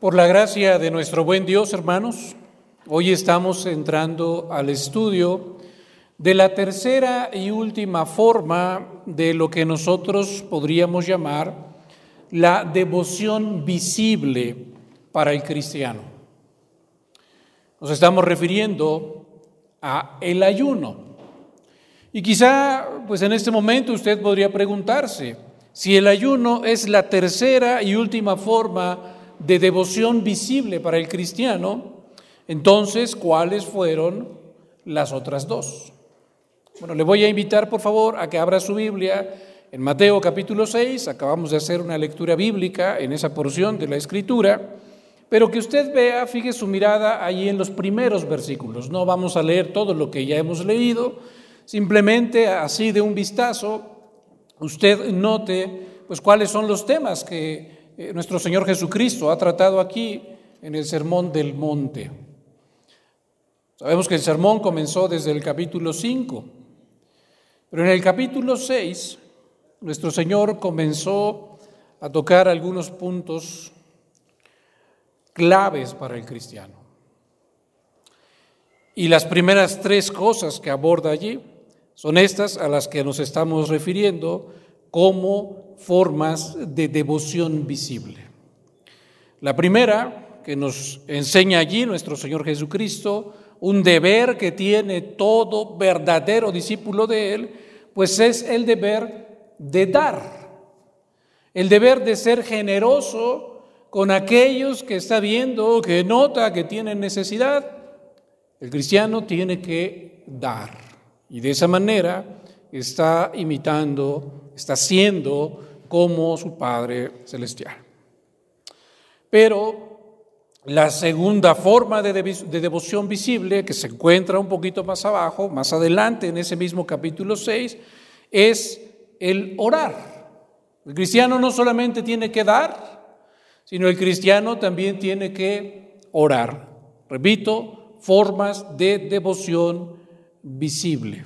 Por la gracia de nuestro buen Dios, hermanos, hoy estamos entrando al estudio de la tercera y última forma de lo que nosotros podríamos llamar la devoción visible para el cristiano. Nos estamos refiriendo a el ayuno. Y quizá, pues en este momento usted podría preguntarse si el ayuno es la tercera y última forma de devoción visible para el cristiano, entonces, ¿cuáles fueron las otras dos? Bueno, le voy a invitar, por favor, a que abra su Biblia en Mateo capítulo 6. Acabamos de hacer una lectura bíblica en esa porción de la Escritura, pero que usted vea, fije su mirada ahí en los primeros versículos. No vamos a leer todo lo que ya hemos leído, simplemente así de un vistazo, usted note pues cuáles son los temas que eh, nuestro Señor Jesucristo ha tratado aquí en el Sermón del Monte. Sabemos que el sermón comenzó desde el capítulo 5, pero en el capítulo 6 nuestro Señor comenzó a tocar algunos puntos claves para el cristiano. Y las primeras tres cosas que aborda allí son estas a las que nos estamos refiriendo como formas de devoción visible. La primera, que nos enseña allí nuestro Señor Jesucristo, un deber que tiene todo verdadero discípulo de Él, pues es el deber de dar, el deber de ser generoso con aquellos que está viendo, que nota que tienen necesidad. El cristiano tiene que dar y de esa manera está imitando, está siendo como su Padre Celestial. Pero la segunda forma de, devoción visible, que se encuentra un poquito más abajo, más adelante en ese mismo capítulo 6, es el orar. El cristiano no solamente tiene que dar, sino el cristiano también tiene que orar. Repito, formas de devoción visible.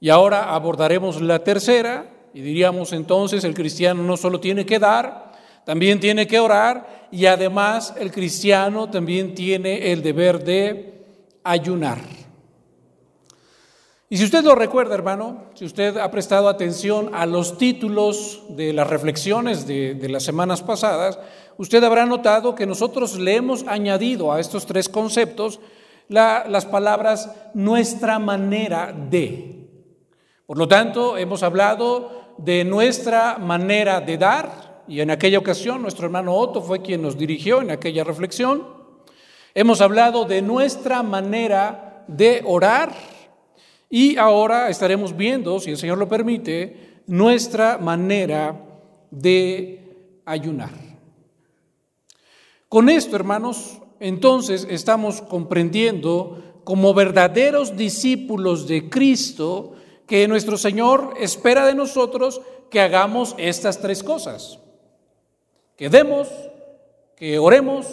Y ahora abordaremos la tercera, y diríamos entonces, el cristiano no solo tiene que dar, también tiene que orar, y además el cristiano también tiene el deber de ayunar. Y si usted lo recuerda, hermano, si usted ha prestado atención a los títulos de las reflexiones de, las semanas pasadas, usted habrá notado que nosotros le hemos añadido a estos tres conceptos las palabras nuestra manera de. Por lo tanto, hemos hablado de nuestra manera de dar, y en aquella ocasión nuestro hermano Otto fue quien nos dirigió en aquella reflexión. Hemos hablado de nuestra manera de orar, y ahora estaremos viendo, si el Señor lo permite, nuestra manera de ayunar. Con esto, hermanos, entonces estamos comprendiendo como verdaderos discípulos de Cristo, que nuestro Señor espera de nosotros que hagamos estas tres cosas. Que demos, que oremos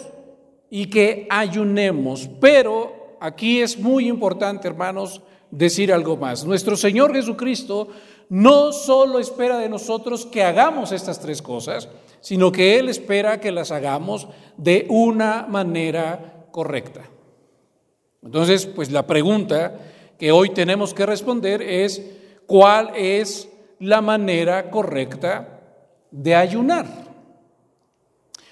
y que ayunemos. Pero aquí es muy importante, hermanos, decir algo más. Nuestro Señor Jesucristo no solo espera de nosotros que hagamos estas tres cosas, sino que Él espera que las hagamos de una manera correcta. Entonces, pues la pregunta que hoy tenemos que responder es cuál es la manera correcta de ayunar.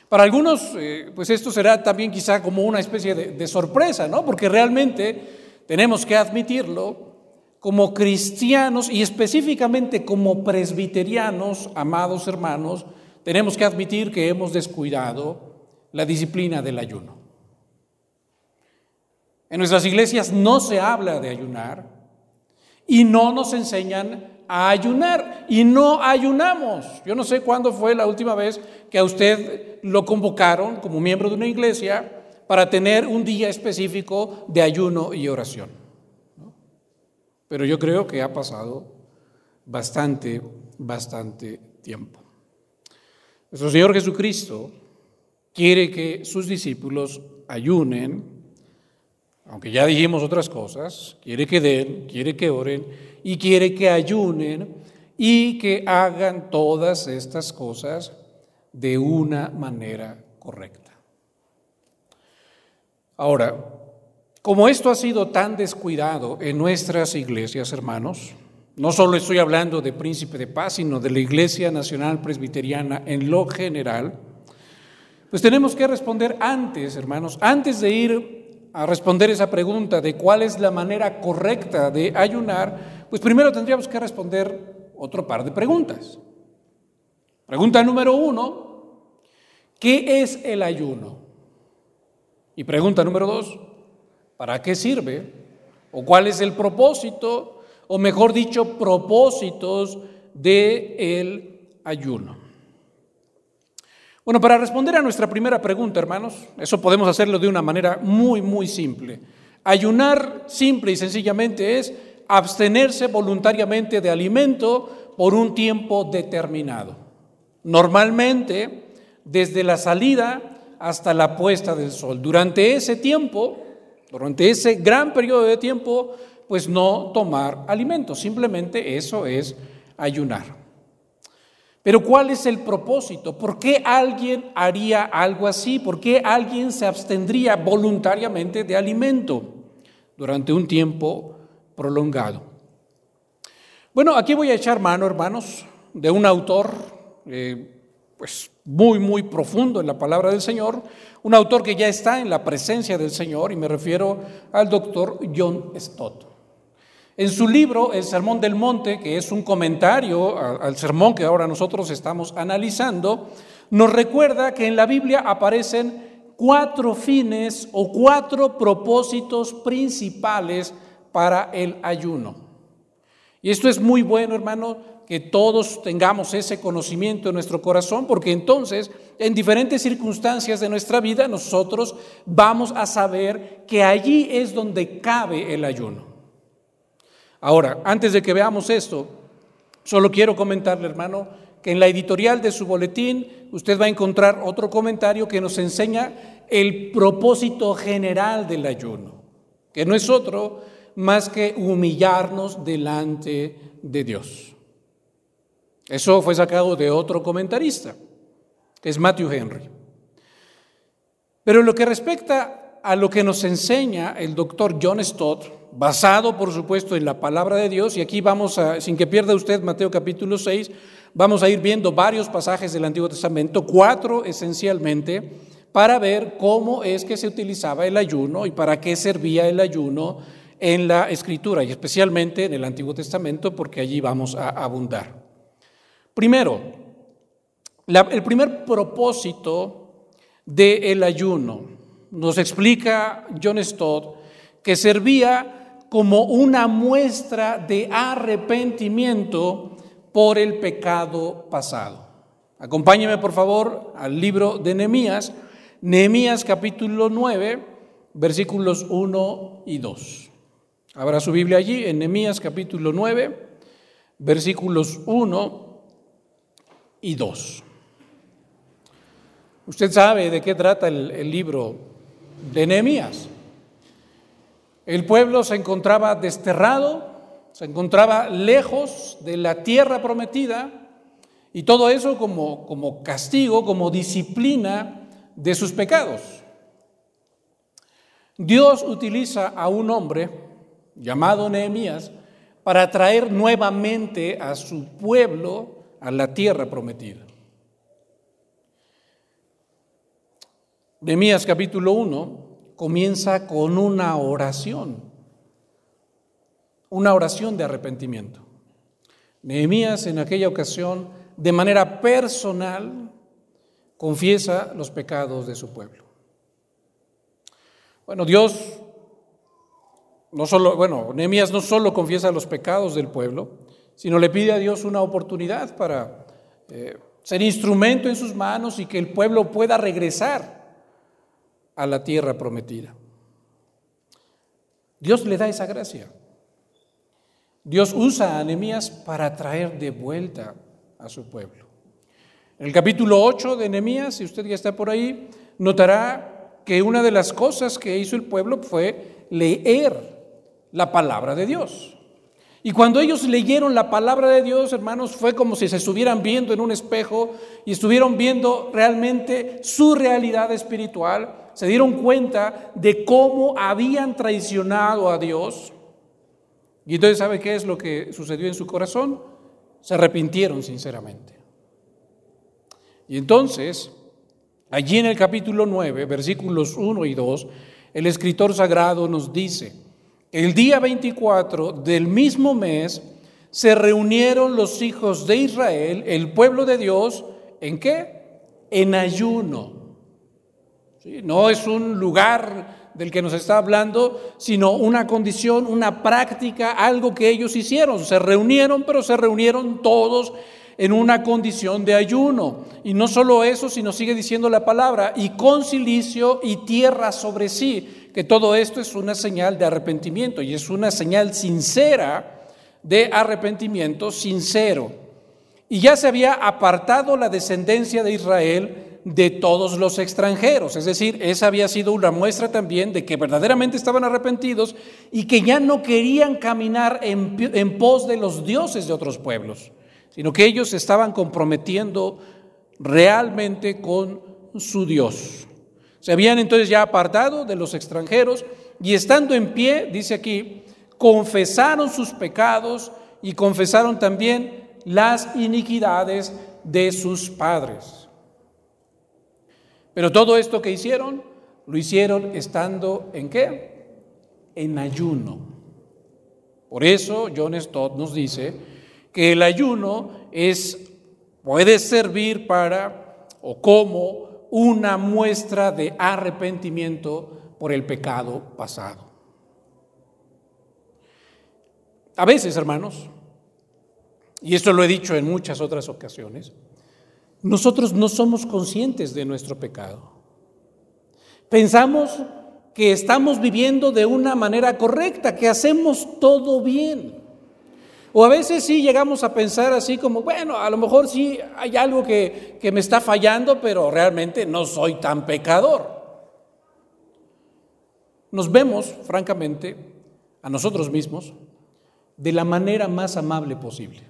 Para algunos, eh, pues esto será también quizá como una especie de, de sorpresa, ¿no? Porque realmente tenemos que admitirlo, como cristianos y específicamente como presbiterianos, amados hermanos, tenemos que admitir que hemos descuidado la disciplina del ayuno. En nuestras iglesias no se habla de ayunar y no nos enseñan a ayunar y no ayunamos. Yo no sé cuándo fue la última vez que a usted lo convocaron como miembro de una iglesia para tener un día específico de ayuno y oración. Pero yo creo que ha pasado bastante, bastante tiempo. Nuestro Señor Jesucristo quiere que sus discípulos ayunen aunque ya dijimos otras cosas, quiere que den, quiere que oren y quiere que ayunen y que hagan todas estas cosas de una manera correcta. Ahora, como esto ha sido tan descuidado en nuestras iglesias, hermanos, no solo estoy hablando de Príncipe de Paz, sino de la Iglesia Nacional Presbiteriana en lo general, pues tenemos que responder antes, hermanos, antes de ir a responder esa pregunta de cuál es la manera correcta de ayunar, pues primero tendríamos que responder otro par de preguntas. Pregunta número uno, ¿qué es el ayuno? Y pregunta número dos, ¿para qué sirve? ¿O cuál es el propósito? o mejor dicho, propósitos del el ayuno. Bueno, para responder a nuestra primera pregunta, hermanos, eso podemos hacerlo de una manera muy, muy simple. Ayunar simple y sencillamente es abstenerse voluntariamente de alimento por un tiempo determinado. Normalmente, desde la salida hasta la puesta del sol. Durante ese tiempo, durante ese gran periodo de tiempo, pues no tomar alimentos. Simplemente eso es ayunar. Pero ¿cuál es el propósito? ¿Por qué alguien haría algo así? ¿Por qué alguien se abstendría voluntariamente de alimento durante un tiempo prolongado? Bueno, aquí voy a echar mano, hermanos, de un autor, eh, pues muy, muy profundo en la palabra del Señor, un autor que ya está en la presencia del Señor, y me refiero al doctor John Stott. En su libro, El Sermón del Monte, que es un comentario al sermón que ahora nosotros estamos analizando, nos recuerda que en la Biblia aparecen cuatro fines o cuatro propósitos principales para el ayuno. Y esto es muy bueno, hermano, que todos tengamos ese conocimiento en nuestro corazón, porque entonces en diferentes circunstancias de nuestra vida nosotros vamos a saber que allí es donde cabe el ayuno. Ahora, antes de que veamos esto, solo quiero comentarle, hermano, que en la editorial de su boletín usted va a encontrar otro comentario que nos enseña el propósito general del ayuno, que no es otro más que humillarnos delante de Dios. Eso fue sacado de otro comentarista, que es Matthew Henry. Pero en lo que respecta a lo que nos enseña el doctor John Stott, basado por supuesto en la palabra de Dios, y aquí vamos a, sin que pierda usted Mateo capítulo 6, vamos a ir viendo varios pasajes del Antiguo Testamento, cuatro esencialmente, para ver cómo es que se utilizaba el ayuno y para qué servía el ayuno en la Escritura, y especialmente en el Antiguo Testamento, porque allí vamos a abundar. Primero, el primer propósito del ayuno, nos explica John Stott, que servía como una muestra de arrepentimiento por el pecado pasado. Acompáñeme por favor al libro de Nehemías, Nehemías capítulo 9, versículos 1 y 2. Habrá su Biblia allí en Nehemías capítulo 9, versículos 1 y 2. Usted sabe de qué trata el, el libro de Nehemías. El pueblo se encontraba desterrado, se encontraba lejos de la tierra prometida y todo eso como, como castigo, como disciplina de sus pecados. Dios utiliza a un hombre llamado Nehemías para traer nuevamente a su pueblo a la tierra prometida. Nehemías capítulo 1 comienza con una oración, una oración de arrepentimiento. Nehemías en aquella ocasión, de manera personal, confiesa los pecados de su pueblo. Bueno, Dios no solo, bueno, Nehemías no solo confiesa los pecados del pueblo, sino le pide a Dios una oportunidad para eh, ser instrumento en sus manos y que el pueblo pueda regresar a la tierra prometida. Dios le da esa gracia. Dios usa a Nehemías para traer de vuelta a su pueblo. El capítulo 8 de Nehemías, si usted ya está por ahí, notará que una de las cosas que hizo el pueblo fue leer la palabra de Dios. Y cuando ellos leyeron la palabra de Dios, hermanos, fue como si se estuvieran viendo en un espejo y estuvieron viendo realmente su realidad espiritual se dieron cuenta de cómo habían traicionado a Dios. Y entonces, ¿sabe qué es lo que sucedió en su corazón? Se arrepintieron sinceramente. Y entonces, allí en el capítulo 9, versículos 1 y 2, el escritor sagrado nos dice, el día 24 del mismo mes se reunieron los hijos de Israel, el pueblo de Dios, ¿en qué? En ayuno. No es un lugar del que nos está hablando, sino una condición, una práctica, algo que ellos hicieron. Se reunieron, pero se reunieron todos en una condición de ayuno. Y no solo eso, sino sigue diciendo la palabra, y con silicio y tierra sobre sí, que todo esto es una señal de arrepentimiento y es una señal sincera de arrepentimiento sincero. Y ya se había apartado la descendencia de Israel de todos los extranjeros. Es decir, esa había sido una muestra también de que verdaderamente estaban arrepentidos y que ya no querían caminar en, pos de los dioses de otros pueblos, sino que ellos estaban comprometiendo realmente con su Dios. Se habían entonces ya apartado de los extranjeros y estando en pie, dice aquí, confesaron sus pecados y confesaron también las iniquidades de sus padres. Pero todo esto que hicieron, lo hicieron estando en qué? En ayuno. Por eso John Stott nos dice que el ayuno es, puede servir para o como una muestra de arrepentimiento por el pecado pasado. A veces, hermanos, y esto lo he dicho en muchas otras ocasiones, nosotros no somos conscientes de nuestro pecado. Pensamos que estamos viviendo de una manera correcta, que hacemos todo bien. O a veces sí llegamos a pensar así como, bueno, a lo mejor sí hay algo que, que me está fallando, pero realmente no soy tan pecador. Nos vemos, francamente, a nosotros mismos de la manera más amable posible.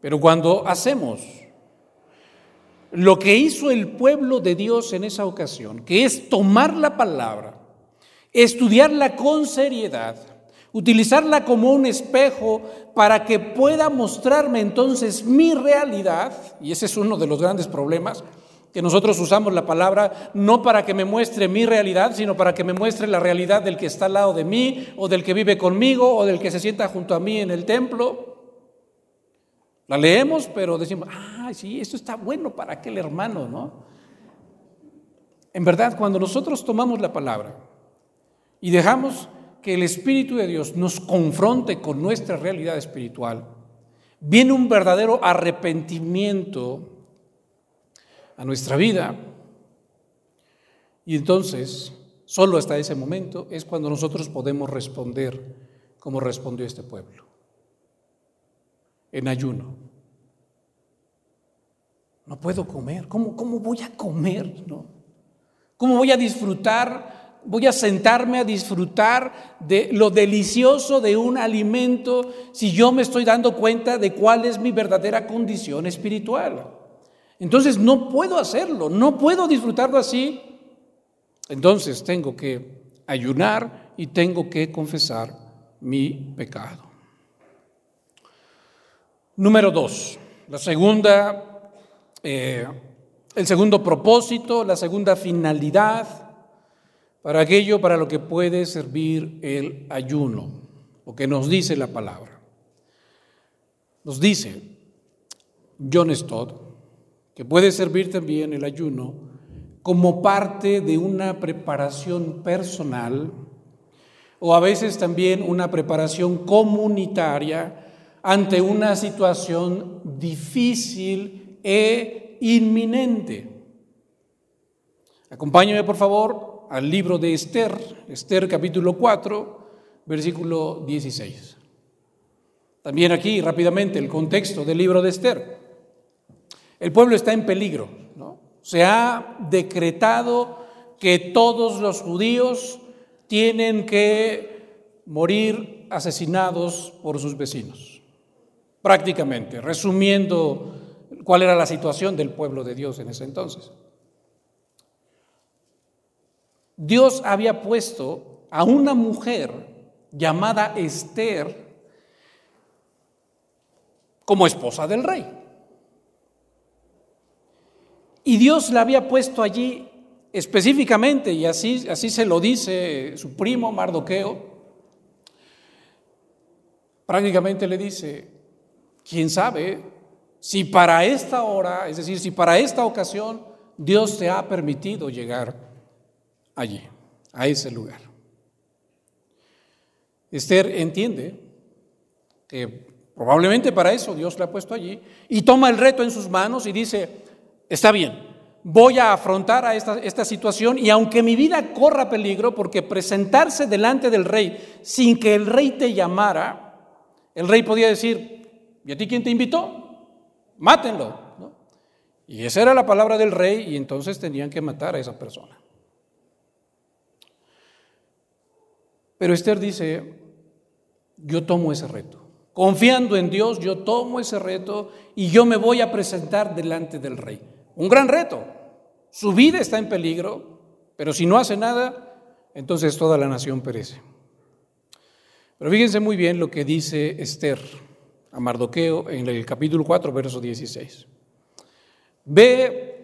Pero cuando hacemos lo que hizo el pueblo de Dios en esa ocasión, que es tomar la palabra, estudiarla con seriedad, utilizarla como un espejo para que pueda mostrarme entonces mi realidad, y ese es uno de los grandes problemas, que nosotros usamos la palabra no para que me muestre mi realidad, sino para que me muestre la realidad del que está al lado de mí, o del que vive conmigo, o del que se sienta junto a mí en el templo. La leemos, pero decimos, ah, sí, esto está bueno para aquel hermano, ¿no? En verdad, cuando nosotros tomamos la palabra y dejamos que el Espíritu de Dios nos confronte con nuestra realidad espiritual, viene un verdadero arrepentimiento a nuestra vida. Y entonces, solo hasta ese momento es cuando nosotros podemos responder como respondió este pueblo en ayuno. No puedo comer. ¿Cómo, cómo voy a comer? No? ¿Cómo voy a disfrutar? Voy a sentarme a disfrutar de lo delicioso de un alimento si yo me estoy dando cuenta de cuál es mi verdadera condición espiritual. Entonces no puedo hacerlo, no puedo disfrutarlo así. Entonces tengo que ayunar y tengo que confesar mi pecado. Número dos, la segunda, eh, el segundo propósito, la segunda finalidad para aquello para lo que puede servir el ayuno, lo que nos dice la palabra. Nos dice John Stott que puede servir también el ayuno como parte de una preparación personal o a veces también una preparación comunitaria ante una situación difícil e inminente. Acompáñame por favor al libro de Esther, Esther capítulo 4, versículo 16. También aquí rápidamente el contexto del libro de Esther. El pueblo está en peligro, ¿no? Se ha decretado que todos los judíos tienen que morir asesinados por sus vecinos prácticamente, resumiendo cuál era la situación del pueblo de Dios en ese entonces. Dios había puesto a una mujer llamada Esther como esposa del rey. Y Dios la había puesto allí específicamente, y así, así se lo dice su primo Mardoqueo, prácticamente le dice, quién sabe si para esta hora, es decir, si para esta ocasión Dios te ha permitido llegar allí, a ese lugar. Esther entiende que probablemente para eso Dios la ha puesto allí y toma el reto en sus manos y dice, está bien, voy a afrontar a esta, esta, situación y aunque mi vida corra peligro, porque presentarse delante del rey sin que el rey te llamara, el rey podía decir, ¿y a ti quién te invitó? Mátenlo. Y esa era la palabra del rey y entonces tenían que matar a esa persona. Pero Esther dice, yo tomo ese reto. Confiando en Dios, yo tomo ese reto y yo me voy a presentar delante del rey. Un gran reto. Su vida está en peligro, pero si no hace nada, entonces toda la nación perece. Pero fíjense muy bien lo que dice Esther a Mardoqueo en el capítulo 4, verso 16. Ve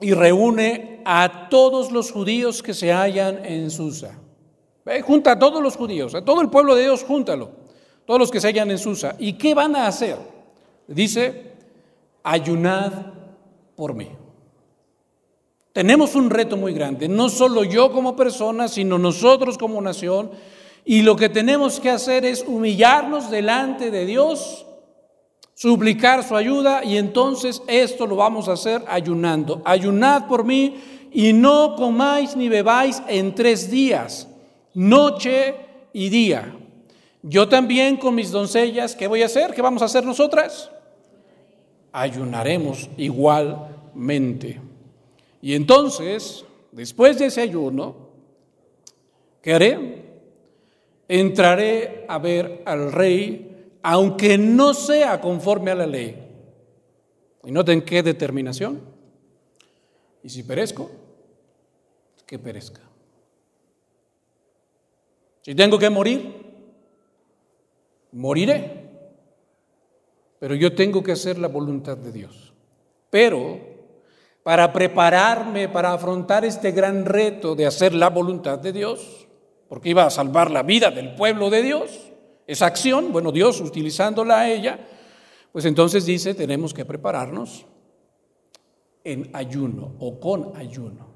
y reúne a todos los judíos que se hallan en Susa. Ve, junta a todos los judíos, a todo el pueblo de Dios, júntalo, todos los que se hallan en Susa. ¿Y qué van a hacer? Dice, ayunad por mí. Tenemos un reto muy grande, no solo yo como persona, sino nosotros como nación y lo que tenemos que hacer es humillarnos delante de Dios, suplicar su ayuda y entonces esto lo vamos a hacer ayunando. Ayunad por mí y no comáis ni bebáis en tres días, noche y día. Yo también con mis doncellas, ¿qué voy a hacer? ¿Qué vamos a hacer nosotras? Ayunaremos igualmente. Y entonces, después de ese ayuno, ¿qué haré? Entraré a ver al rey, aunque no sea conforme a la ley. Y noten qué determinación. Y si perezco, que perezca. Si tengo que morir, moriré. Pero yo tengo que hacer la voluntad de Dios. Pero para prepararme para afrontar este gran reto de hacer la voluntad de Dios, porque iba a salvar la vida del pueblo de Dios. Esa acción, bueno, Dios utilizándola a ella, pues entonces dice, tenemos que prepararnos en ayuno o con ayuno.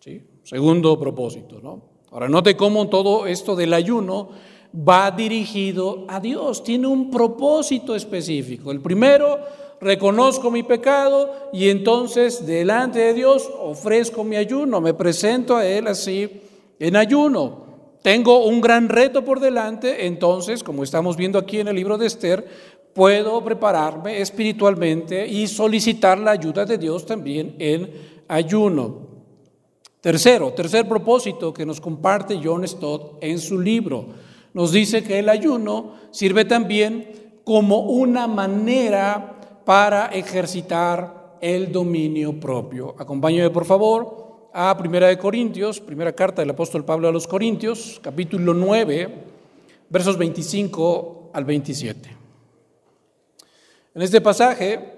¿Sí? Segundo propósito, ¿no? Ahora note cómo todo esto del ayuno va dirigido a Dios, tiene un propósito específico. El primero, reconozco mi pecado y entonces delante de Dios ofrezco mi ayuno, me presento a Él así en ayuno. Tengo un gran reto por delante, entonces, como estamos viendo aquí en el libro de Esther, puedo prepararme espiritualmente y solicitar la ayuda de Dios también en ayuno. Tercero, tercer propósito que nos comparte John Stott en su libro, nos dice que el ayuno sirve también como una manera para ejercitar el dominio propio. Acompáñame, por favor, a Primera de Corintios, primera carta del apóstol Pablo a los Corintios, capítulo 9, versos 25 al 27. En este pasaje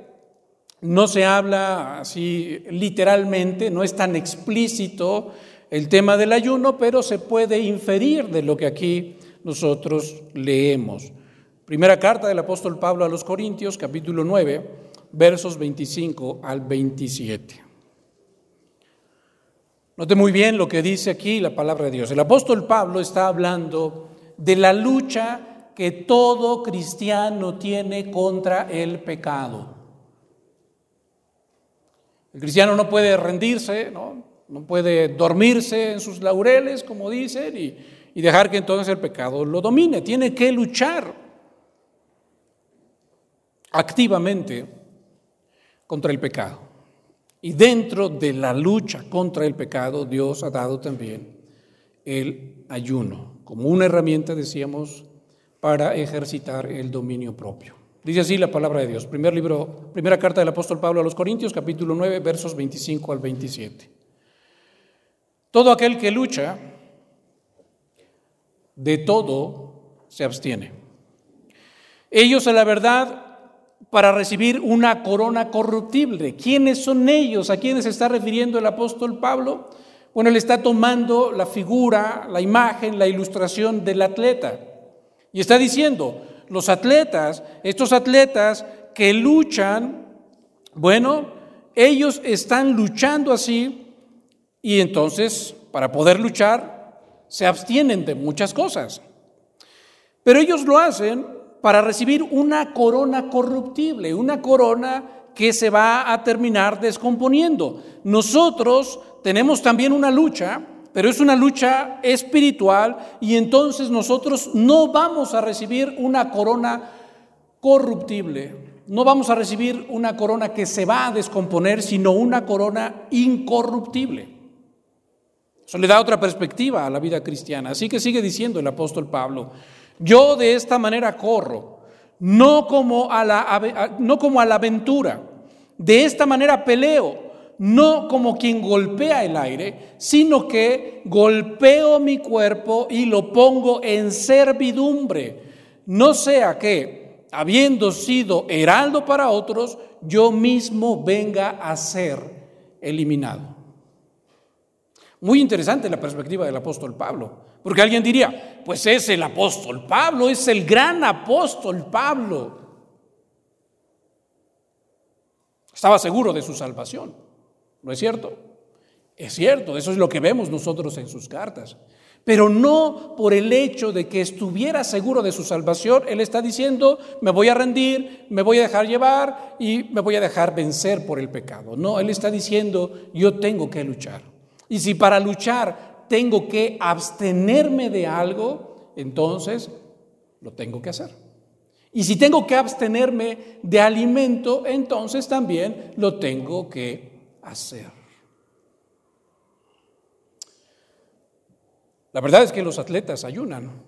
no se habla así literalmente, no es tan explícito el tema del ayuno, pero se puede inferir de lo que aquí nosotros leemos. Primera carta del apóstol Pablo a los Corintios, capítulo 9, versos 25 al 27. Note muy bien lo que dice aquí la palabra de Dios. El apóstol Pablo está hablando de la lucha que todo cristiano tiene contra el pecado. El cristiano no puede rendirse, no, no puede dormirse en sus laureles, como dicen, y, y dejar que entonces el pecado lo domine. Tiene que luchar activamente contra el pecado. Y dentro de la lucha contra el pecado, Dios ha dado también el ayuno como una herramienta, decíamos, para ejercitar el dominio propio. Dice así la palabra de Dios. Primer libro, primera carta del apóstol Pablo a los Corintios, capítulo 9, versos 25 al 27. Todo aquel que lucha, de todo se abstiene. Ellos, a la verdad, para recibir una corona corruptible. ¿Quiénes son ellos? ¿A quiénes se está refiriendo el apóstol Pablo? Bueno, él está tomando la figura, la imagen, la ilustración del atleta. Y está diciendo, los atletas, estos atletas que luchan, bueno, ellos están luchando así y entonces, para poder luchar, se abstienen de muchas cosas. Pero ellos lo hacen para recibir una corona corruptible, una corona que se va a terminar descomponiendo. Nosotros tenemos también una lucha, pero es una lucha espiritual y entonces nosotros no vamos a recibir una corona corruptible, no vamos a recibir una corona que se va a descomponer, sino una corona incorruptible. Eso le da otra perspectiva a la vida cristiana. Así que sigue diciendo el apóstol Pablo, yo de esta manera corro, no como a la, no como a la aventura. De esta manera peleo, no como quien golpea el aire, sino que golpeo mi cuerpo y lo pongo en servidumbre. No sea que, habiendo sido heraldo para otros, yo mismo venga a ser eliminado. Muy interesante la perspectiva del apóstol Pablo. Porque alguien diría, pues es el apóstol Pablo, es el gran apóstol Pablo. Estaba seguro de su salvación, ¿no es cierto? Es cierto, eso es lo que vemos nosotros en sus cartas. Pero no por el hecho de que estuviera seguro de su salvación, él está diciendo, me voy a rendir, me voy a dejar llevar y me voy a dejar vencer por el pecado. No, él está diciendo, yo tengo que luchar. Y si para luchar tengo que abstenerme de algo, entonces lo tengo que hacer. Y si tengo que abstenerme de alimento, entonces también lo tengo que hacer. La verdad es que los atletas ayunan.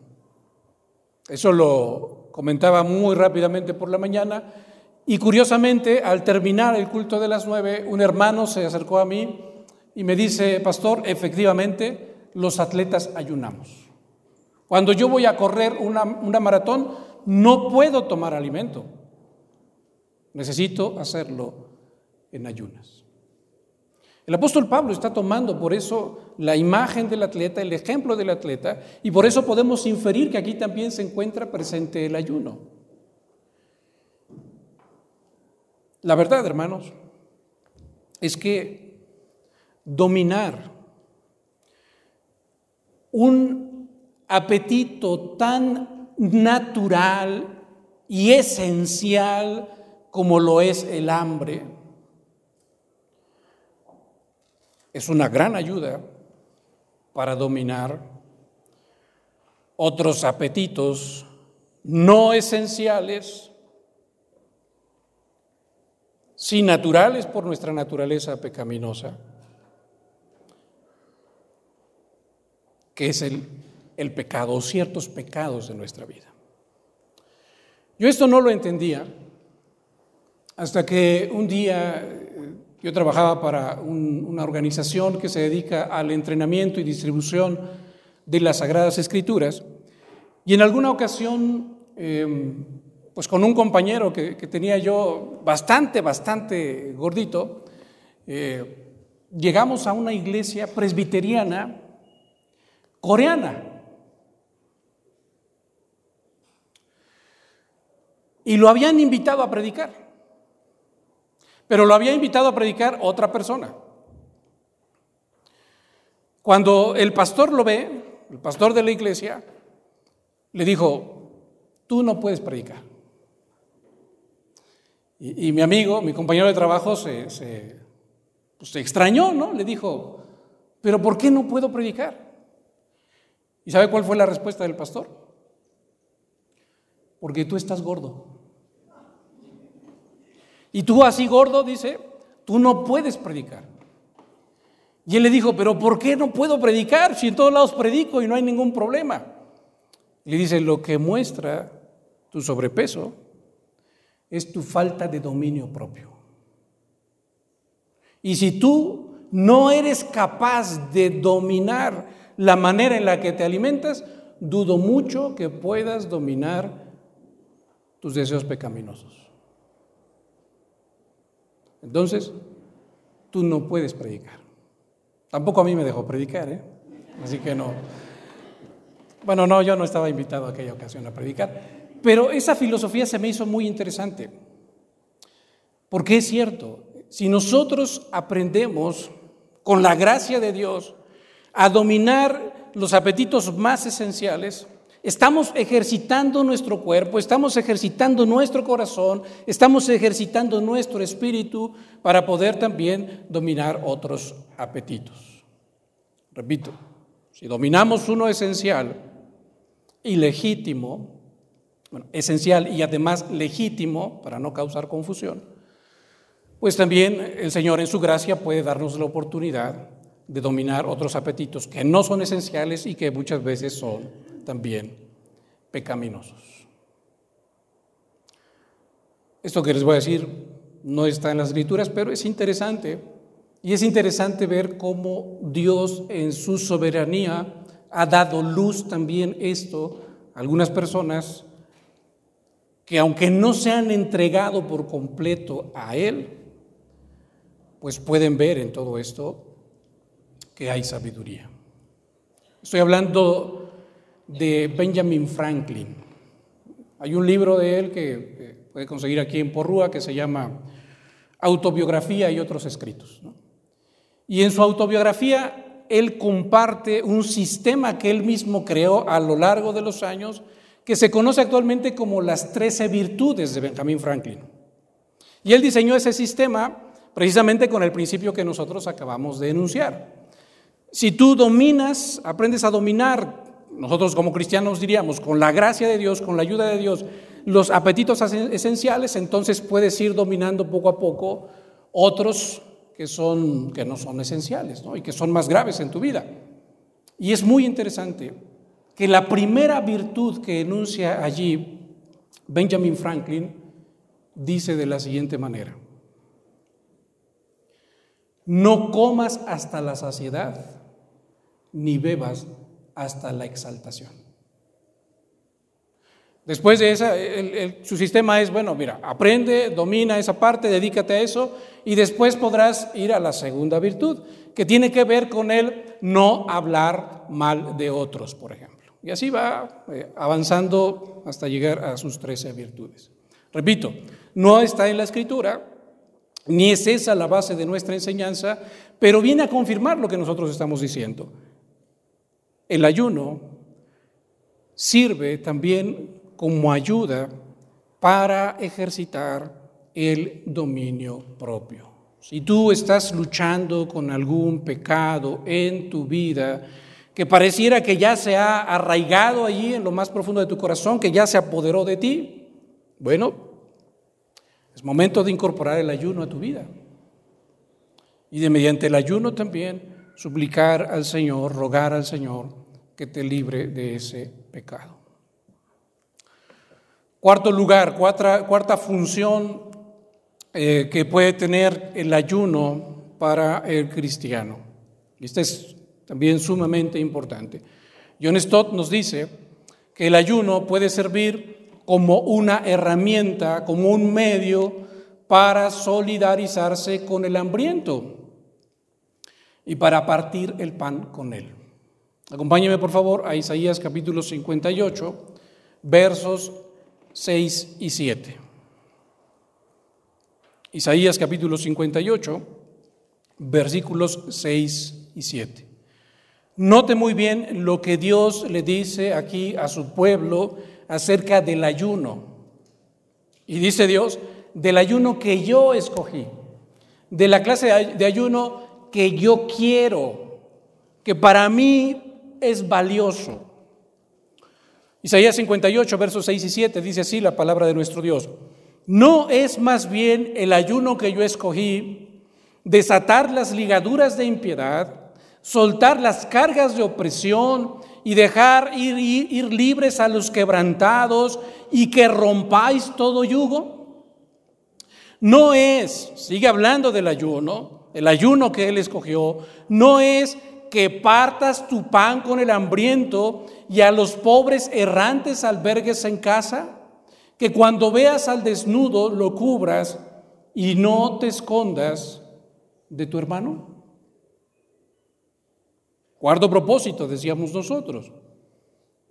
Eso lo comentaba muy rápidamente por la mañana. Y curiosamente, al terminar el culto de las nueve, un hermano se acercó a mí y me dice, pastor, efectivamente, los atletas ayunamos. Cuando yo voy a correr una, maratón, no puedo tomar alimento. Necesito hacerlo en ayunas. El apóstol Pablo está tomando por eso la imagen del atleta, el ejemplo del atleta, y por eso podemos inferir que aquí también se encuentra presente el ayuno. La verdad, hermanos, es que dominar un apetito tan natural y esencial como lo es el hambre. Es una gran ayuda para dominar otros apetitos no esenciales, sí naturales por nuestra naturaleza pecaminosa. Que es el, el pecado o ciertos pecados de nuestra vida. Yo esto no lo entendía hasta que un día eh, yo trabajaba para una organización que se dedica al entrenamiento y distribución de las Sagradas Escrituras y en alguna ocasión, em, pues con un compañero que, tenía yo bastante, bastante gordito, eh, llegamos a una iglesia presbiteriana coreana. Y lo habían invitado a predicar. Pero lo había invitado a predicar otra persona. Cuando el pastor lo ve, el pastor de la iglesia, le dijo, tú no puedes predicar. Y, mi amigo, mi compañero de trabajo, se, pues, se extrañó, ¿no? Le dijo, pero ¿por qué no puedo predicar? ¿Y sabe cuál fue la respuesta del pastor? Porque tú estás gordo. Y tú así gordo, dice, tú no puedes predicar. Y él le dijo, pero ¿por qué no puedo predicar si en todos lados predico y no hay ningún problema? Le dice, lo que muestra tu sobrepeso es tu falta de dominio propio. Y si tú no eres capaz de dominar la manera en la que te alimentas, dudo mucho que puedas dominar tus deseos pecaminosos. Entonces, tú no puedes predicar. Tampoco a mí me dejó predicar, ¿eh? Así que no. Bueno, no, yo no estaba invitado a aquella ocasión a predicar, pero esa filosofía se me hizo muy interesante. Porque es cierto, si nosotros aprendemos con la gracia de Dios a dominar los apetitos más esenciales, estamos ejercitando nuestro cuerpo, estamos ejercitando nuestro corazón, estamos ejercitando nuestro espíritu para poder también dominar otros apetitos. Repito, si dominamos uno esencial y legítimo, bueno, esencial y además legítimo, para no causar confusión, pues también el Señor en su gracia puede darnos la oportunidad de dominar otros apetitos que no son esenciales y que muchas veces son también pecaminosos. Esto que les voy a decir no está en las escrituras, pero es interesante. Y es interesante ver cómo Dios en su soberanía ha dado luz también esto a algunas personas que aunque no se han entregado por completo a Él, pues pueden ver en todo esto que hay sabiduría. Estoy hablando de Benjamin Franklin. Hay un libro de él que puede conseguir aquí en Porrúa que se llama Autobiografía y otros escritos. Y en su autobiografía él comparte un sistema que él mismo creó a lo largo de los años que se conoce actualmente como las 13 virtudes de Benjamin Franklin. Y él diseñó ese sistema precisamente con el principio que nosotros acabamos de enunciar. Si tú dominas, aprendes a dominar, nosotros como cristianos diríamos, con la gracia de Dios, con la ayuda de Dios, los apetitos esenciales, entonces puedes ir dominando poco a poco otros que, son, que no son esenciales y que son más graves en tu vida. Y es muy interesante que la primera virtud que enuncia allí Benjamin Franklin dice de la siguiente manera. No comas hasta la saciedad, ni bebas hasta la exaltación. Después de esa, su sistema es, bueno, mira, aprende, domina esa parte, dedícate a eso y después podrás ir a la segunda virtud, que tiene que ver con el no hablar mal de otros, por ejemplo. Y así va eh, avanzando hasta llegar a sus trece virtudes. Repito, no está en la escritura, ni es esa la base de nuestra enseñanza, pero viene a confirmar lo que nosotros estamos diciendo. El ayuno sirve también como ayuda para ejercitar el dominio propio. Si tú estás luchando con algún pecado en tu vida que pareciera que ya se ha arraigado allí en lo más profundo de tu corazón, que ya se apoderó de ti, bueno, es momento de incorporar el ayuno a tu vida. Y de mediante el ayuno también suplicar al Señor, rogar al Señor que te libre de ese pecado. Cuarto lugar, cuarta, función eh, que puede tener el ayuno para el cristiano. Esta es también sumamente importante. John Stott nos dice que el ayuno puede servir como una herramienta, como un medio para solidarizarse con el hambriento y para partir el pan con él. Acompáñeme por favor a Isaías capítulo 58, versos 6 y 7. Isaías capítulo 58, versículos 6 y 7. Note muy bien lo que Dios le dice aquí a su pueblo acerca del ayuno. Y dice Dios, del ayuno que yo escogí, de la clase de ayuno que yo quiero, que para mí es valioso. Isaías 58, versos 6 y 7 dice así la palabra de nuestro Dios. No es más bien el ayuno que yo escogí desatar las ligaduras de impiedad, soltar las cargas de opresión y dejar ir, ir, libres a los quebrantados y que rompáis todo yugo? No es, sigue hablando del ayuno, el ayuno que Él escogió, no es que partas tu pan con el hambriento y a los pobres errantes albergues en casa, que cuando veas al desnudo lo cubras y no te escondas de tu hermano. Cuarto propósito, decíamos nosotros.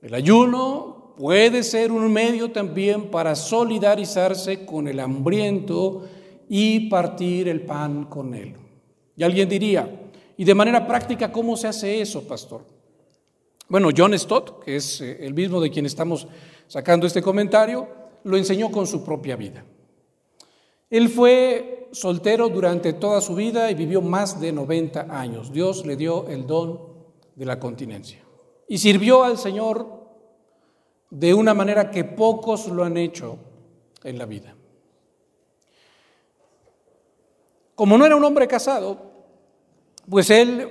El ayuno puede ser un medio también para solidarizarse con el hambriento y partir el pan con él. Y alguien diría, ¿y de manera práctica cómo se hace eso, pastor? Bueno, John Stott, que es eh, el mismo de quien estamos sacando este comentario, lo enseñó con su propia vida. Él fue soltero durante toda su vida y vivió más de 90 años. Dios le dio el don de la continencia. Y sirvió al Señor de una manera que pocos lo han hecho en la vida. Como no era un hombre casado, pues él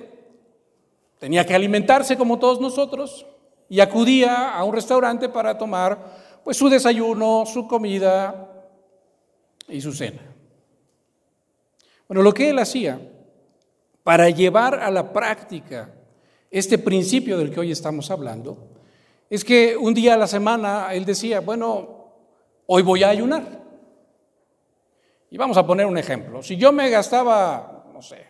tenía que alimentarse como todos nosotros y acudía a un restaurante para tomar pues su desayuno, su comida y su cena. Bueno, lo que él hacía para llevar a la práctica este principio del que hoy estamos hablando, es que un día a la semana él decía, bueno, hoy voy a ayunar. Y vamos a poner un ejemplo. Si yo me gastaba, no sé,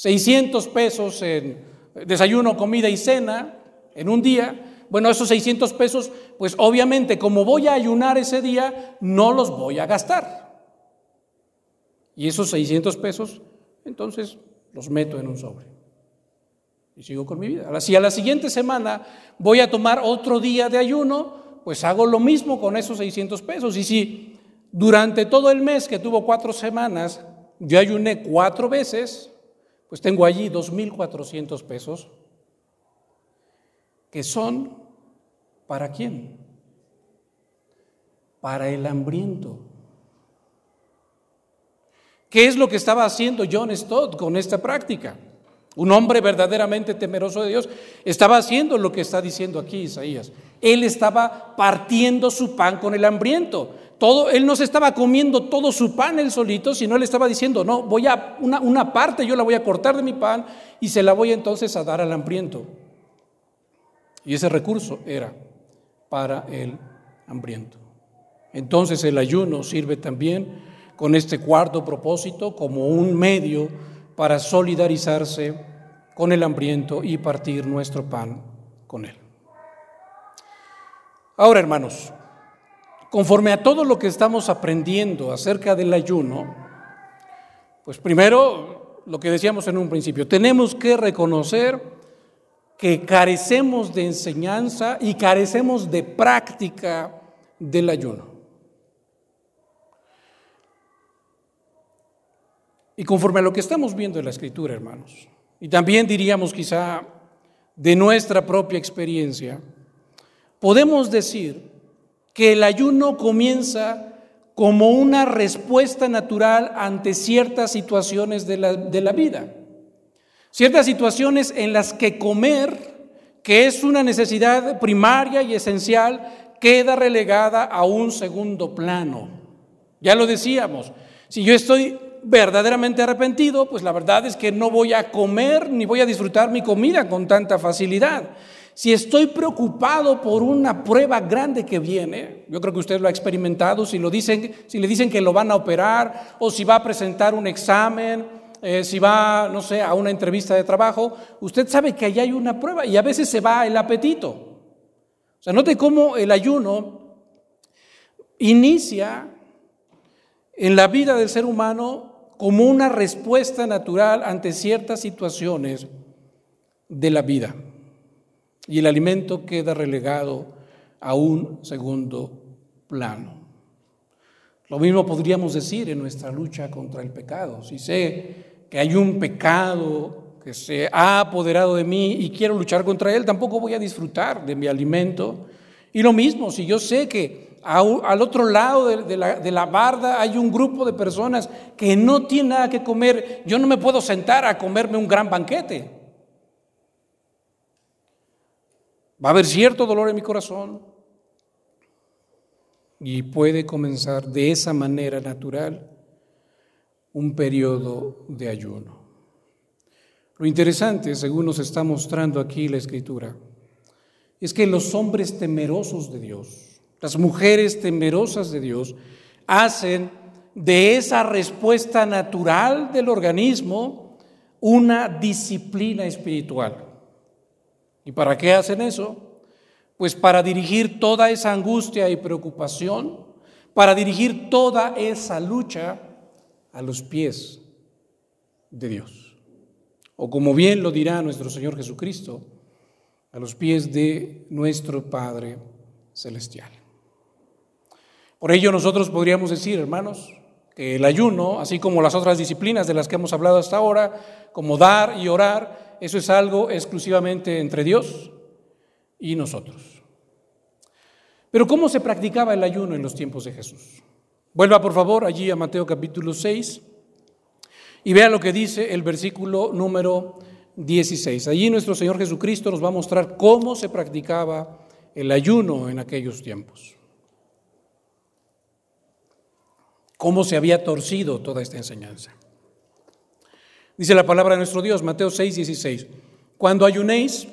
600 pesos en desayuno, comida y cena en un día, bueno, esos 600 pesos, pues obviamente como voy a ayunar ese día, no los voy a gastar. Y esos 600 pesos, entonces los meto en un sobre y sigo con mi vida. Si a la siguiente semana voy a tomar otro día de ayuno, pues hago lo mismo con esos 600 pesos. Y si durante todo el mes que tuvo cuatro semanas yo ayuné cuatro veces, pues tengo allí 2.400 pesos que son para quién? Para el hambriento. ¿Qué es lo que estaba haciendo John Stott con esta práctica? Un hombre verdaderamente temeroso de Dios estaba haciendo lo que está diciendo aquí Isaías. Él estaba partiendo su pan con el hambriento. Todo, él no se estaba comiendo todo su pan él solito, sino él estaba diciendo, no, voy a, una, una parte yo la voy a cortar de mi pan y se la voy entonces a dar al hambriento. Y ese recurso era para el hambriento. Entonces el ayuno sirve también con este cuarto propósito como un medio para solidarizarse con el hambriento y partir nuestro pan con él. Ahora, hermanos, conforme a todo lo que estamos aprendiendo acerca del ayuno, pues primero, lo que decíamos en un principio, tenemos que reconocer que carecemos de enseñanza y carecemos de práctica del ayuno. Y conforme a lo que estamos viendo en la escritura, hermanos, y también diríamos quizá de nuestra propia experiencia, podemos decir que el ayuno comienza como una respuesta natural ante ciertas situaciones de la, de la vida. Ciertas situaciones en las que comer, que es una necesidad primaria y esencial, queda relegada a un segundo plano. Ya lo decíamos, si yo estoy verdaderamente arrepentido, pues la verdad es que no voy a comer ni voy a disfrutar mi comida con tanta facilidad. Si estoy preocupado por una prueba grande que viene, yo creo que usted lo ha experimentado, si, lo dicen, si le dicen que lo van a operar o si va a presentar un examen, eh, si va, no sé, a una entrevista de trabajo, usted sabe que allá hay una prueba y a veces se va el apetito. O sea, note cómo el ayuno inicia en la vida del ser humano como una respuesta natural ante ciertas situaciones de la vida. Y el alimento queda relegado a un segundo plano. Lo mismo podríamos decir en nuestra lucha contra el pecado. Si sé que hay un pecado que se ha apoderado de mí y quiero luchar contra él, tampoco voy a disfrutar de mi alimento. Y lo mismo, si yo sé que al otro lado de, la, de la barda hay un grupo de personas que no tienen nada que comer. Yo no me puedo sentar a comerme un gran banquete. Va a haber cierto dolor en mi corazón y puede comenzar de esa manera natural un periodo de ayuno. Lo interesante, según nos está mostrando aquí la Escritura, es que los hombres temerosos de Dios, las mujeres temerosas de Dios, hacen de esa respuesta natural del organismo una disciplina espiritual. ¿Y para qué hacen eso? Pues para dirigir toda esa angustia y preocupación, para dirigir toda esa lucha a los pies de Dios. O como bien lo dirá nuestro Señor Jesucristo, a los pies de nuestro Padre Celestial. Por ello nosotros podríamos decir, hermanos, que el ayuno, así como las otras disciplinas de las que hemos hablado hasta ahora, como dar y orar, eso es algo exclusivamente entre Dios y nosotros. Pero ¿cómo se practicaba el ayuno en los tiempos de Jesús? Vuelva por favor allí a Mateo capítulo 6 y vea lo que dice el versículo número 16. Allí nuestro Señor Jesucristo nos va a mostrar cómo se practicaba el ayuno en aquellos tiempos. Cómo se había torcido toda esta enseñanza. Dice la palabra de nuestro Dios, Mateo 6, 16. Cuando ayunéis,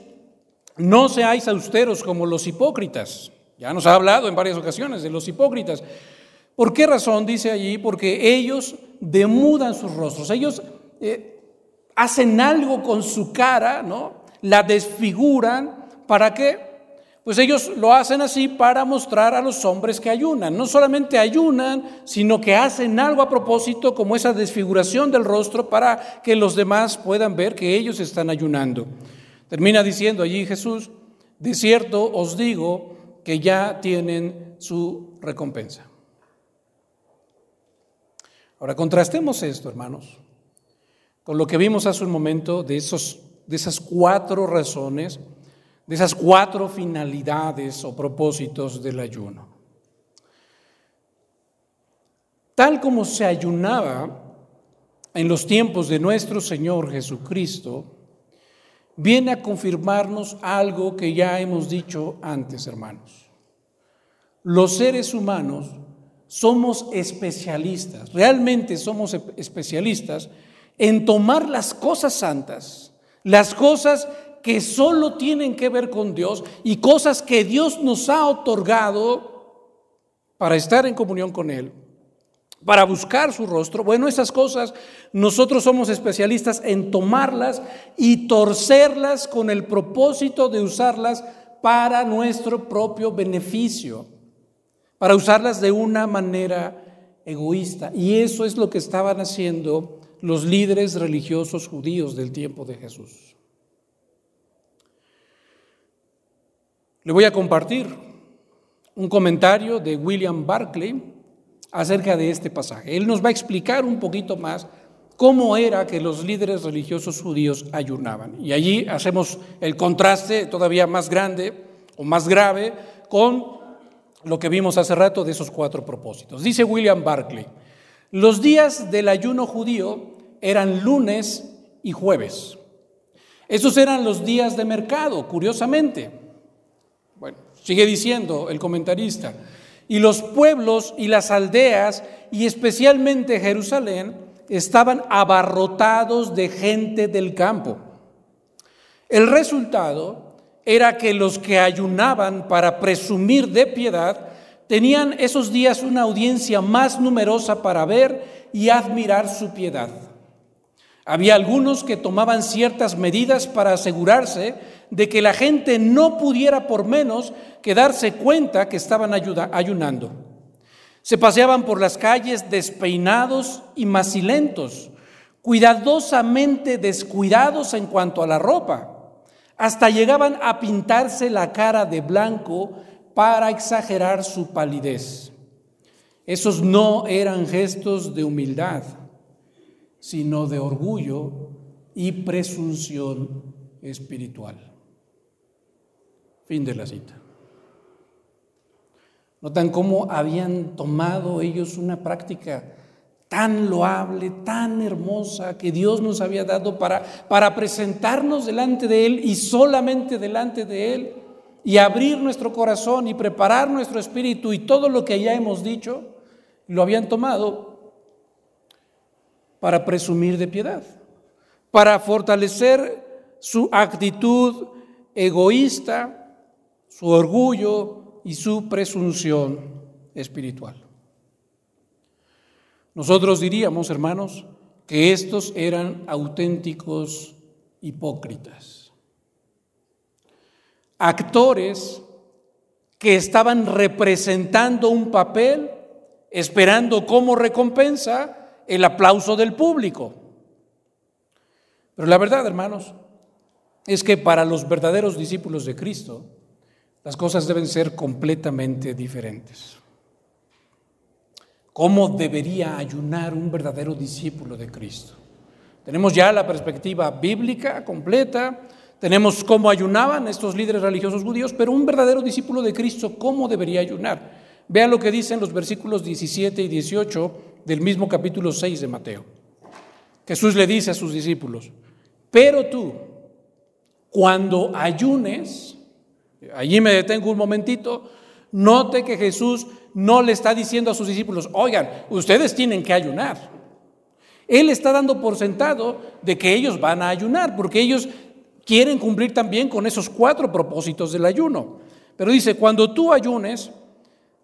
no seáis austeros como los hipócritas. Ya nos ha hablado en varias ocasiones de los hipócritas. ¿Por qué razón? Dice allí, porque ellos demudan sus rostros. Ellos eh, hacen algo con su cara, ¿no? La desfiguran. ¿Para qué? Pues ellos lo hacen así para mostrar a los hombres que ayunan. No solamente ayunan, sino que hacen algo a propósito como esa desfiguración del rostro para que los demás puedan ver que ellos están ayunando. Termina diciendo allí Jesús, de cierto os digo que ya tienen su recompensa. Ahora contrastemos esto, hermanos, con lo que vimos hace un momento de, esos, de esas cuatro razones de esas cuatro finalidades o propósitos del ayuno. Tal como se ayunaba en los tiempos de nuestro Señor Jesucristo, viene a confirmarnos algo que ya hemos dicho antes, hermanos. Los seres humanos somos especialistas, realmente somos especialistas en tomar las cosas santas, las cosas que solo tienen que ver con Dios y cosas que Dios nos ha otorgado para estar en comunión con Él, para buscar su rostro. Bueno, esas cosas nosotros somos especialistas en tomarlas y torcerlas con el propósito de usarlas para nuestro propio beneficio, para usarlas de una manera egoísta. Y eso es lo que estaban haciendo los líderes religiosos judíos del tiempo de Jesús. Le voy a compartir un comentario de William Barclay acerca de este pasaje. Él nos va a explicar un poquito más cómo era que los líderes religiosos judíos ayunaban. Y allí hacemos el contraste todavía más grande o más grave con lo que vimos hace rato de esos cuatro propósitos. Dice William Barclay, los días del ayuno judío eran lunes y jueves. Esos eran los días de mercado, curiosamente. Sigue diciendo el comentarista, y los pueblos y las aldeas, y especialmente Jerusalén, estaban abarrotados de gente del campo. El resultado era que los que ayunaban para presumir de piedad tenían esos días una audiencia más numerosa para ver y admirar su piedad. Había algunos que tomaban ciertas medidas para asegurarse de que la gente no pudiera por menos que darse cuenta que estaban ayunando. Se paseaban por las calles despeinados y macilentos, cuidadosamente descuidados en cuanto a la ropa. Hasta llegaban a pintarse la cara de blanco para exagerar su palidez. Esos no eran gestos de humildad sino de orgullo y presunción espiritual. Fin de la cita. Notan cómo habían tomado ellos una práctica tan loable, tan hermosa que Dios nos había dado para, para presentarnos delante de Él y solamente delante de Él y abrir nuestro corazón y preparar nuestro espíritu y todo lo que ya hemos dicho, lo habían tomado para presumir de piedad, para fortalecer su actitud egoísta, su orgullo y su presunción espiritual. Nosotros diríamos, hermanos, que estos eran auténticos hipócritas, actores que estaban representando un papel esperando como recompensa el aplauso del público. Pero la verdad, hermanos, es que para los verdaderos discípulos de Cristo, las cosas deben ser completamente diferentes. ¿Cómo debería ayunar un verdadero discípulo de Cristo? Tenemos ya la perspectiva bíblica completa, tenemos cómo ayunaban estos líderes religiosos judíos, pero un verdadero discípulo de Cristo, ¿cómo debería ayunar? Vean lo que dicen los versículos 17 y 18 del mismo capítulo 6 de Mateo. Jesús le dice a sus discípulos, pero tú, cuando ayunes, allí me detengo un momentito, note que Jesús no le está diciendo a sus discípulos, oigan, ustedes tienen que ayunar. Él está dando por sentado de que ellos van a ayunar, porque ellos quieren cumplir también con esos cuatro propósitos del ayuno. Pero dice, cuando tú ayunes,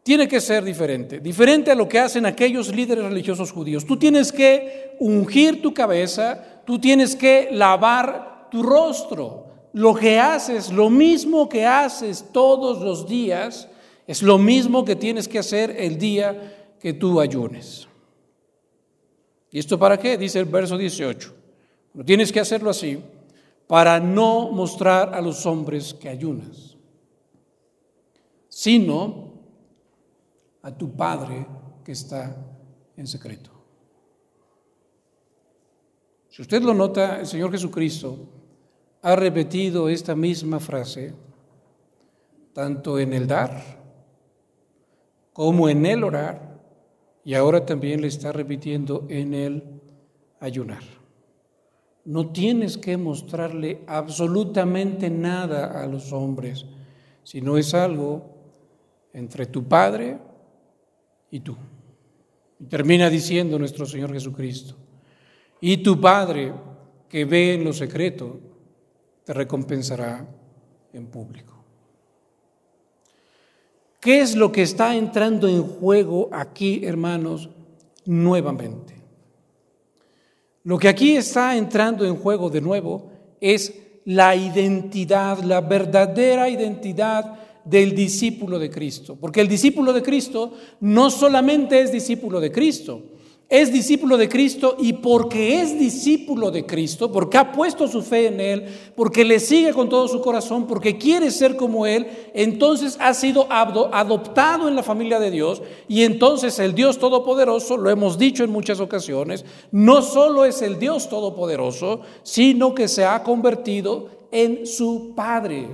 tiene que ser diferente, diferente a lo que hacen aquellos líderes religiosos judíos. Tú tienes que ungir tu cabeza, tú tienes que lavar tu rostro. Lo que haces, lo mismo que haces todos los días, es lo mismo que tienes que hacer el día que tú ayunes. ¿Y esto para qué? Dice el verso 18. No tienes que hacerlo así para no mostrar a los hombres que ayunas, sino a tu Padre que está en secreto. Si usted lo nota, el Señor Jesucristo ha repetido esta misma frase tanto en el dar como en el orar y ahora también le está repitiendo en el ayunar. No tienes que mostrarle absolutamente nada a los hombres, sino es algo entre tu Padre y tú. Y termina diciendo nuestro Señor Jesucristo, y tu Padre que ve en lo secreto, te recompensará en público. ¿Qué es lo que está entrando en juego aquí, hermanos, nuevamente? Lo que aquí está entrando en juego de nuevo es la identidad, la verdadera identidad del discípulo de Cristo. Porque el discípulo de Cristo no solamente es discípulo de Cristo, es discípulo de Cristo y porque es discípulo de Cristo, porque ha puesto su fe en Él, porque le sigue con todo su corazón, porque quiere ser como Él, entonces ha sido adoptado en la familia de Dios y entonces el Dios Todopoderoso, lo hemos dicho en muchas ocasiones, no solo es el Dios Todopoderoso, sino que se ha convertido en su Padre.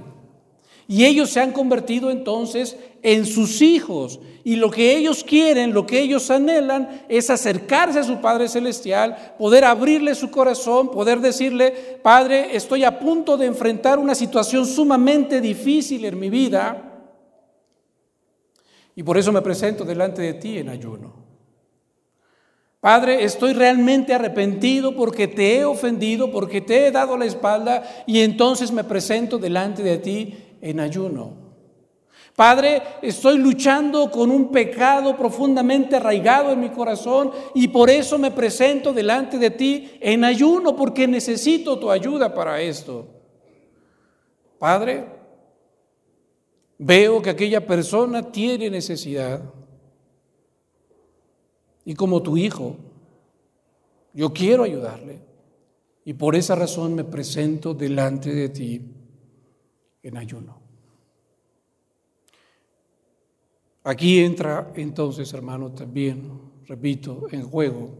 Y ellos se han convertido entonces en sus hijos. Y lo que ellos quieren, lo que ellos anhelan es acercarse a su Padre Celestial, poder abrirle su corazón, poder decirle, Padre, estoy a punto de enfrentar una situación sumamente difícil en mi vida. Y por eso me presento delante de ti en ayuno. Padre, estoy realmente arrepentido porque te he ofendido, porque te he dado la espalda y entonces me presento delante de ti en ayuno. Padre, estoy luchando con un pecado profundamente arraigado en mi corazón y por eso me presento delante de ti en ayuno porque necesito tu ayuda para esto. Padre, veo que aquella persona tiene necesidad y como tu hijo, yo quiero ayudarle y por esa razón me presento delante de ti en ayuno. Aquí entra entonces, hermano, también, repito, en juego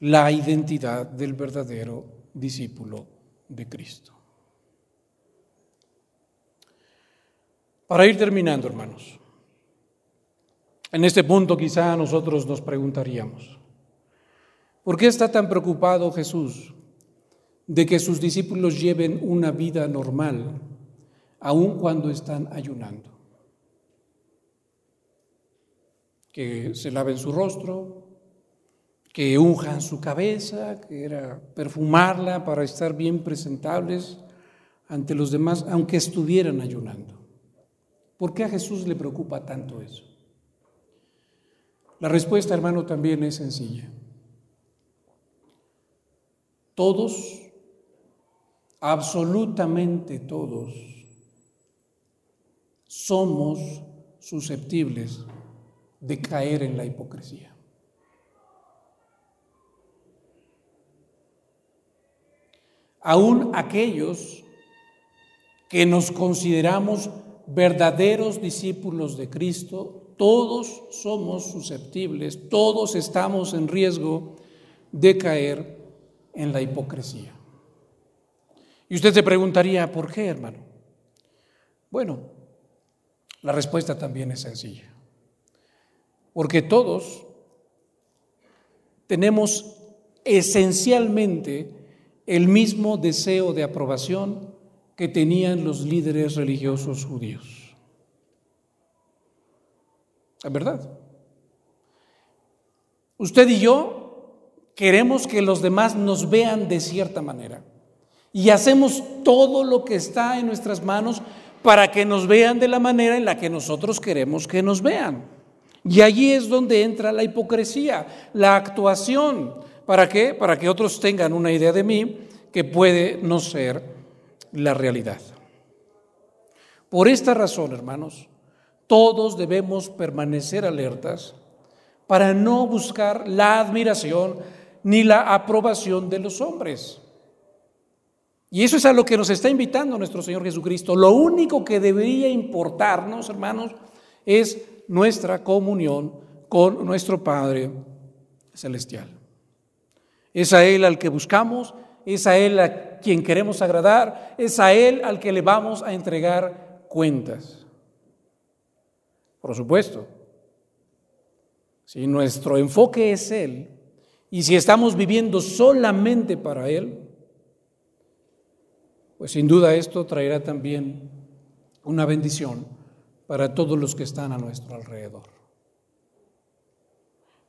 la identidad del verdadero discípulo de Cristo. Para ir terminando, hermanos, en este punto quizá nosotros nos preguntaríamos, ¿por qué está tan preocupado Jesús de que sus discípulos lleven una vida normal aun cuando están ayunando. Que se laven su rostro, que unjan su cabeza, que era perfumarla para estar bien presentables ante los demás, aunque estuvieran ayunando. ¿Por qué a Jesús le preocupa tanto eso? La respuesta, hermano, también es sencilla. Todos, absolutamente todos, somos susceptibles de caer en la hipocresía. aún aquellos que nos consideramos verdaderos discípulos de Cristo, todos somos susceptibles, todos estamos en riesgo de caer en la hipocresía. Y usted se preguntaría, ¿por qué, hermano? Bueno, la respuesta también es sencilla. Porque todos tenemos esencialmente el mismo deseo de aprobación que tenían los líderes religiosos judíos. ¿Es verdad? Usted y yo queremos que los demás nos vean de cierta manera y hacemos todo lo que está en nuestras manos para que nos vean de la manera en la que nosotros queremos que nos vean. Y allí es donde entra la hipocresía, la actuación, ¿Para qué? Para que otros tengan una idea de mí que puede no ser la realidad. Por esta razón, hermanos, todos debemos permanecer alertas para no buscar la admiración ni la aprobación de los hombres. Y eso es a lo que nos está invitando nuestro Señor Jesucristo. Lo único que debería importarnos, hermanos, es nuestra comunión con nuestro Padre Celestial. Es a Él al que buscamos, es a Él a quien queremos agradar, es a Él al que le vamos a entregar cuentas. Por supuesto, si nuestro enfoque es Él y si estamos viviendo solamente para Él, pues sin duda esto traerá también una bendición para todos los que están a nuestro alrededor.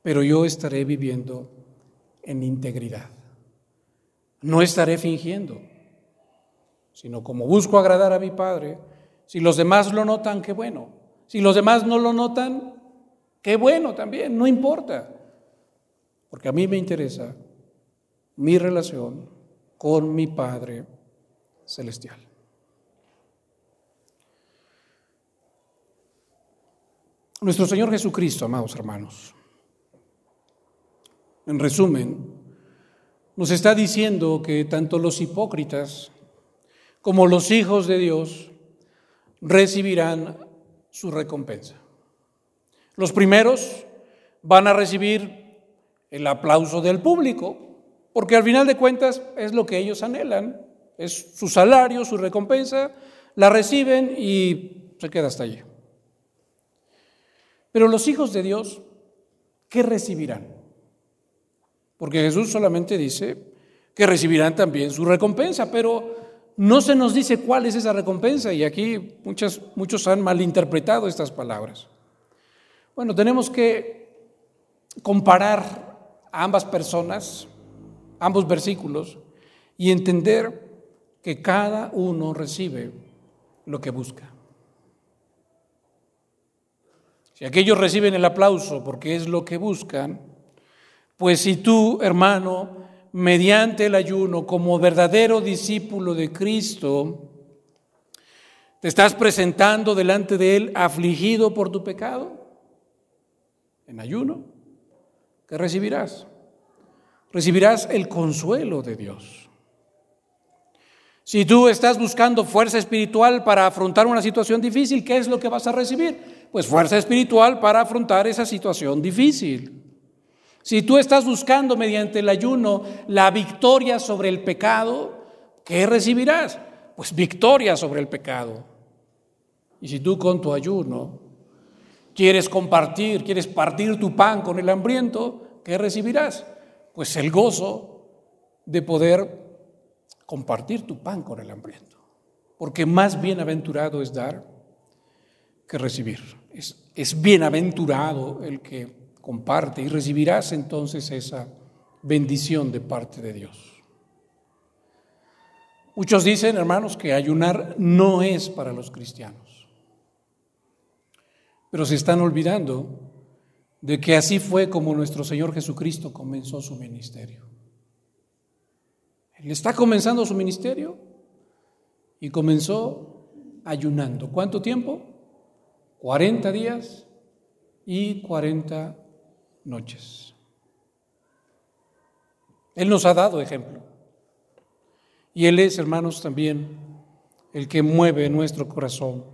Pero yo estaré viviendo en integridad. No estaré fingiendo, sino como busco agradar a mi Padre. Si los demás lo notan, qué bueno. Si los demás no lo notan, qué bueno también, no importa. Porque a mí me interesa mi relación con mi Padre Celestial. Nuestro Señor Jesucristo, amados hermanos, en resumen, nos está diciendo que tanto los hipócritas como los hijos de Dios recibirán su recompensa. Los primeros van a recibir el aplauso del público, porque al final de cuentas es lo que ellos anhelan, es su salario, su recompensa, la reciben y se queda hasta allí. Pero los hijos de Dios, ¿qué recibirán? Porque Jesús solamente dice que recibirán también su recompensa, pero no se nos dice cuál es esa recompensa y aquí muchos han malinterpretado estas palabras. Bueno, tenemos que comparar a ambas personas, ambos versículos, y entender que cada uno recibe lo que busca. Si aquellos reciben el aplauso porque es lo que buscan, pues si tú, hermano, mediante el ayuno, como verdadero discípulo de Cristo, te estás presentando delante de Él afligido por tu pecado, en ayuno, ¿qué recibirás? Recibirás el consuelo de Dios. Si tú estás buscando fuerza espiritual para afrontar una situación difícil, ¿qué es lo que vas a recibir? Pues fuerza espiritual para afrontar esa situación difícil. Si tú estás buscando mediante el ayuno la victoria sobre el pecado, ¿qué recibirás? Pues victoria sobre el pecado. Y si tú con tu ayuno quieres compartir, quieres partir tu pan con el hambriento, ¿qué recibirás? Pues el gozo de poder compartir tu pan con el hambriento. Porque más bienaventurado es dar que recibir. Es, es bienaventurado el que comparte y recibirás entonces esa bendición de parte de Dios. Muchos dicen, hermanos, que ayunar no es para los cristianos, pero se están olvidando de que así fue como nuestro Señor Jesucristo comenzó su ministerio. Él está comenzando su ministerio y comenzó ayunando. ¿Cuánto tiempo? 40 días y 40 noches. Él nos ha dado ejemplo. Y Él es, hermanos, también el que mueve nuestro corazón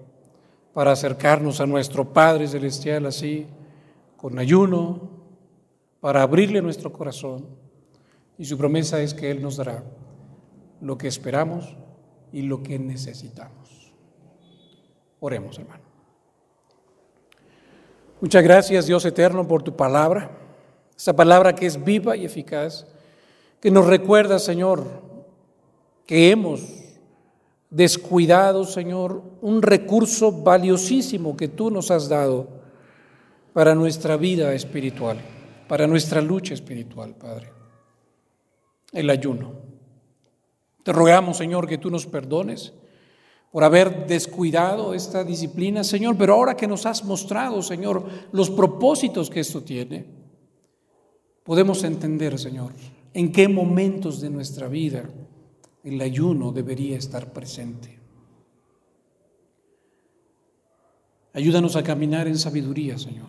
para acercarnos a nuestro Padre Celestial así, con ayuno, para abrirle nuestro corazón. Y su promesa es que Él nos dará lo que esperamos y lo que necesitamos. Oremos, hermano. Muchas gracias, Dios eterno, por tu palabra, esa palabra que es viva y eficaz, que nos recuerda, Señor, que hemos descuidado, Señor, un recurso valiosísimo que tú nos has dado para nuestra vida espiritual, para nuestra lucha espiritual, Padre, el ayuno. Te rogamos, Señor, que tú nos perdones por haber descuidado esta disciplina, Señor, pero ahora que nos has mostrado, Señor, los propósitos que esto tiene, podemos entender, Señor, en qué momentos de nuestra vida el ayuno debería estar presente. Ayúdanos a caminar en sabiduría, Señor.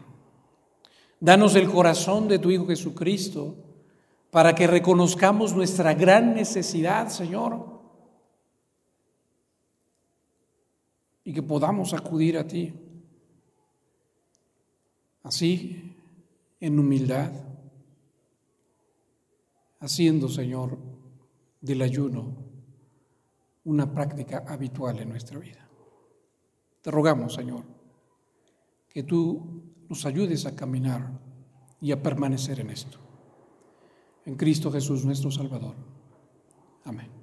Danos el corazón de tu Hijo Jesucristo para que reconozcamos nuestra gran necesidad, Señor, y que podamos acudir a ti. Así, en humildad, haciendo, Señor, del ayuno una práctica habitual en nuestra vida. Te rogamos, Señor, que tú nos ayudes a caminar y a permanecer en esto. En Cristo Jesús nuestro Salvador. Amén.